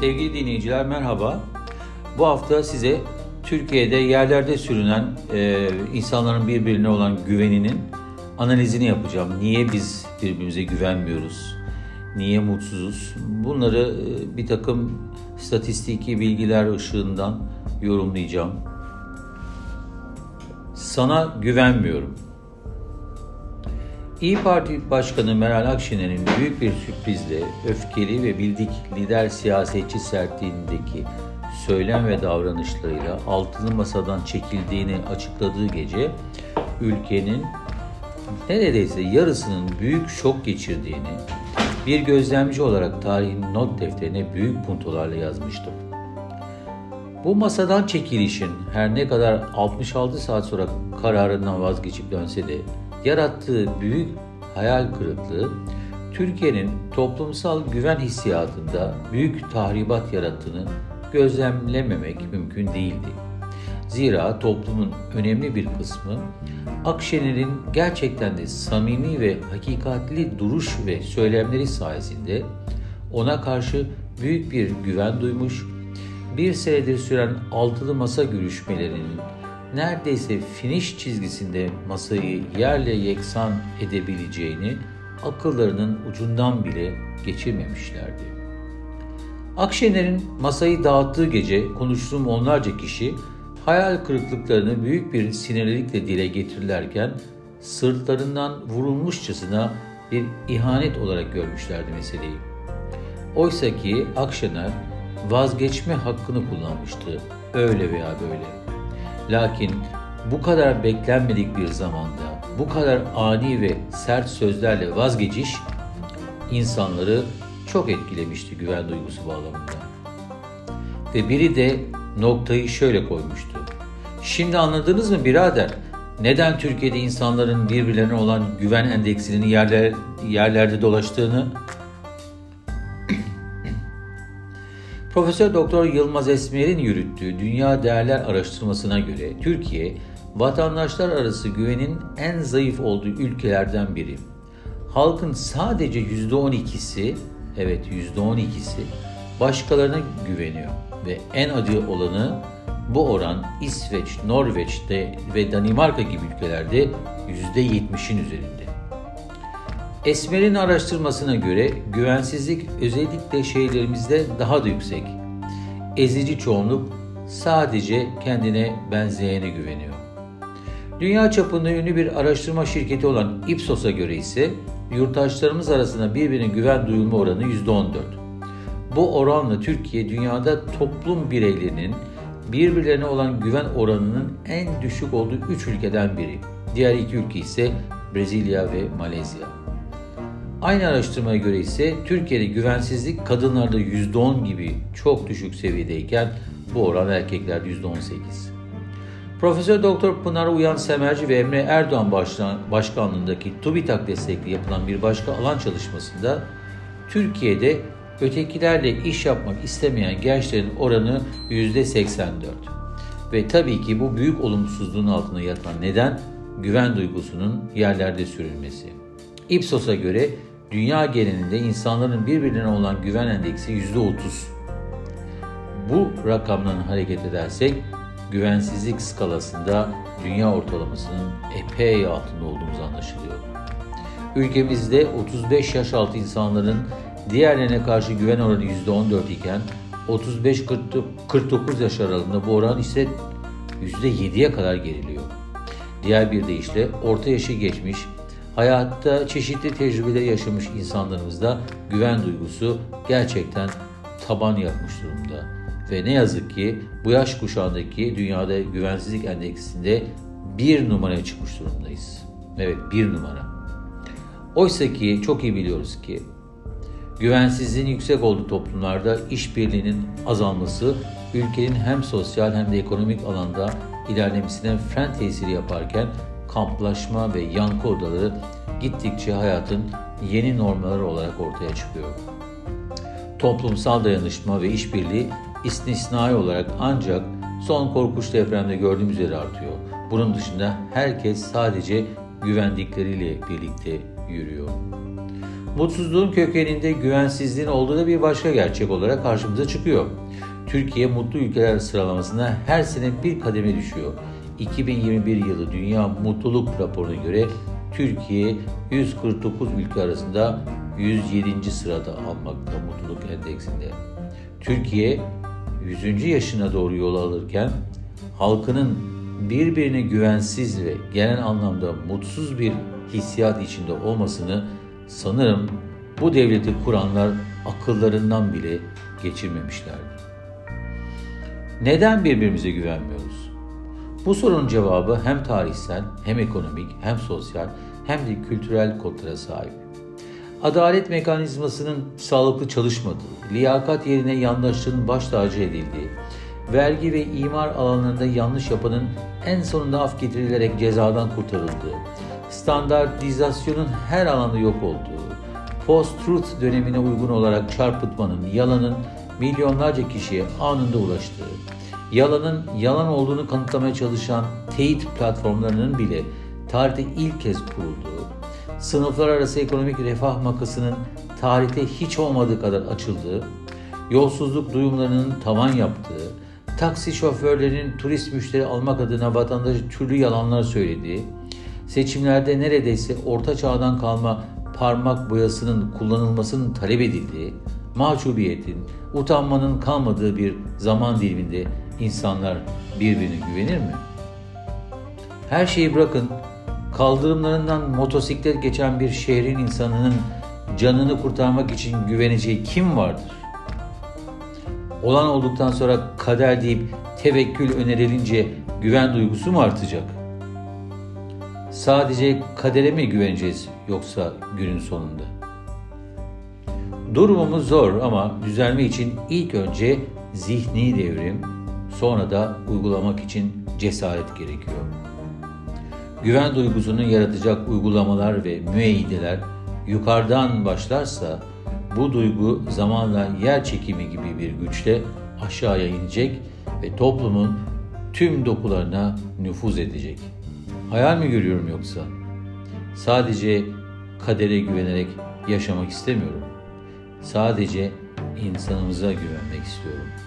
Sevgili dinleyiciler merhaba. Bu hafta size Türkiye'de yerlerde sürünen e, insanların birbirine olan güveninin analizini yapacağım. Niye biz birbirimize güvenmiyoruz? Niye mutsuzuz? Bunları e, bir takım statistiki bilgiler ışığından yorumlayacağım. Sana güvenmiyorum. İyi Parti Başkanı Meral Akşener'in büyük bir sürprizle öfkeli ve bildik lider siyasetçi sertliğindeki söylem ve davranışlarıyla altılı masadan çekildiğini açıkladığı gece ülkenin neredeyse yarısının büyük şok geçirdiğini bir gözlemci olarak tarihin not defterine büyük puntolarla yazmıştım. Bu masadan çekilişin her ne kadar 66 saat sonra kararından vazgeçip dönse de yarattığı büyük hayal kırıklığı Türkiye'nin toplumsal güven hissiyatında büyük tahribat yarattığını gözlemlememek mümkün değildi. Zira toplumun önemli bir kısmı Akşener'in gerçekten de samimi ve hakikatli duruş ve söylemleri sayesinde ona karşı büyük bir güven duymuş, bir senedir süren altılı masa görüşmelerinin neredeyse finish çizgisinde masayı yerle yeksan edebileceğini akıllarının ucundan bile geçirmemişlerdi. Akşener'in masayı dağıttığı gece konuştuğum onlarca kişi hayal kırıklıklarını büyük bir sinirlilikle dile getirirlerken sırtlarından vurulmuşçasına bir ihanet olarak görmüşlerdi meseleyi. Oysa ki Akşener vazgeçme hakkını kullanmıştı öyle veya böyle. Lakin bu kadar beklenmedik bir zamanda bu kadar ani ve sert sözlerle vazgeçiş insanları çok etkilemişti güven duygusu bağlamında. Ve biri de noktayı şöyle koymuştu. Şimdi anladınız mı birader? Neden Türkiye'de insanların birbirlerine olan güven endeksinin yerler, yerlerde dolaştığını Profesör Doktor Yılmaz Esmer'in yürüttüğü Dünya Değerler Araştırmasına göre Türkiye vatandaşlar arası güvenin en zayıf olduğu ülkelerden biri. Halkın sadece %12'si, evet %12'si başkalarına güveniyor ve en acı olanı bu oran İsveç, Norveç'te ve Danimarka gibi ülkelerde %70'in üzerinde. Esmer'in araştırmasına göre güvensizlik özellikle şehirlerimizde daha da yüksek. Ezici çoğunluk sadece kendine benzeyene güveniyor. Dünya çapında ünlü bir araştırma şirketi olan Ipsos'a göre ise yurttaşlarımız arasında birbirine güven duyulma oranı %14. Bu oranla Türkiye dünyada toplum bireylerinin birbirlerine olan güven oranının en düşük olduğu 3 ülkeden biri. Diğer iki ülke ise Brezilya ve Malezya. Aynı araştırmaya göre ise Türkiye'de güvensizlik kadınlarda %10 gibi çok düşük seviyedeyken bu oran erkeklerde %18. Profesör Doktor Pınar Uyan Semerci ve Emre Erdoğan başkanlığındaki TÜBİTAK destekli yapılan bir başka alan çalışmasında Türkiye'de ötekilerle iş yapmak istemeyen gençlerin oranı %84. Ve tabii ki bu büyük olumsuzluğun altında yatan neden güven duygusunun yerlerde sürülmesi. Ipsos'a göre dünya genelinde insanların birbirine olan güven endeksi %30. Bu rakamdan hareket edersek güvensizlik skalasında dünya ortalamasının epey altında olduğumuz anlaşılıyor. Ülkemizde 35 yaş altı insanların diğerlerine karşı güven oranı %14 iken 35-49 yaş aralığında bu oran ise %7'ye kadar geriliyor. Diğer bir deyişle orta yaşı geçmiş Hayatta çeşitli tecrübeler yaşamış insanlarımızda güven duygusu gerçekten taban yapmış durumda. Ve ne yazık ki bu yaş kuşağındaki dünyada güvensizlik endeksinde bir numaraya çıkmış durumdayız. Evet bir numara. Oysa ki çok iyi biliyoruz ki güvensizliğin yüksek olduğu toplumlarda işbirliğinin azalması ülkenin hem sosyal hem de ekonomik alanda ilerlemesine fren tesiri yaparken kamplaşma ve yankı odaları gittikçe hayatın yeni normları olarak ortaya çıkıyor. Toplumsal dayanışma ve işbirliği istisnai olarak ancak son korkunç depremde gördüğümüz üzere artıyor. Bunun dışında herkes sadece güvendikleriyle birlikte yürüyor. Mutsuzluğun kökeninde güvensizliğin olduğu da bir başka gerçek olarak karşımıza çıkıyor. Türkiye mutlu ülkeler sıralamasına her sene bir kademe düşüyor. 2021 yılı Dünya Mutluluk Raporu'na göre Türkiye 149 ülke arasında 107. sırada almakta mutluluk endeksinde. Türkiye 100. yaşına doğru yol alırken halkının birbirine güvensiz ve genel anlamda mutsuz bir hissiyat içinde olmasını sanırım bu devleti kuranlar akıllarından bile geçirmemişlerdi. Neden birbirimize güvenmiyoruz? Bu sorunun cevabı hem tarihsel, hem ekonomik, hem sosyal, hem de kültürel kodlara sahip. Adalet mekanizmasının sağlıklı çalışmadığı, liyakat yerine yandaşlığın baş tacı edildiği, vergi ve imar alanlarında yanlış yapanın en sonunda af getirilerek cezadan kurtarıldığı, standartizasyonun her alanda yok olduğu, post-truth dönemine uygun olarak çarpıtmanın, yalanın milyonlarca kişiye anında ulaştığı, yalanın yalan olduğunu kanıtlamaya çalışan teyit platformlarının bile tarihte ilk kez kurulduğu, sınıflar arası ekonomik refah makasının tarihte hiç olmadığı kadar açıldığı, yolsuzluk duyumlarının tavan yaptığı, taksi şoförlerinin turist müşteri almak adına vatandaşı türlü yalanlar söylediği, seçimlerde neredeyse orta çağdan kalma parmak boyasının kullanılmasının talep edildiği, mahcubiyetin, utanmanın kalmadığı bir zaman diliminde insanlar birbirine güvenir mi? Her şeyi bırakın, kaldırımlarından motosiklet geçen bir şehrin insanının canını kurtarmak için güveneceği kim vardır? Olan olduktan sonra kader deyip tevekkül önerilince güven duygusu mu artacak? Sadece kadere mi güveneceğiz yoksa günün sonunda? Durumumuz zor ama düzelme için ilk önce zihni devrim, sonra da uygulamak için cesaret gerekiyor. Güven duygusunu yaratacak uygulamalar ve müeyyideler yukarıdan başlarsa bu duygu zamanla yer çekimi gibi bir güçle aşağıya inecek ve toplumun tüm dokularına nüfuz edecek. Hayal mi görüyorum yoksa? Sadece kadere güvenerek yaşamak istemiyorum. Sadece insanımıza güvenmek istiyorum.''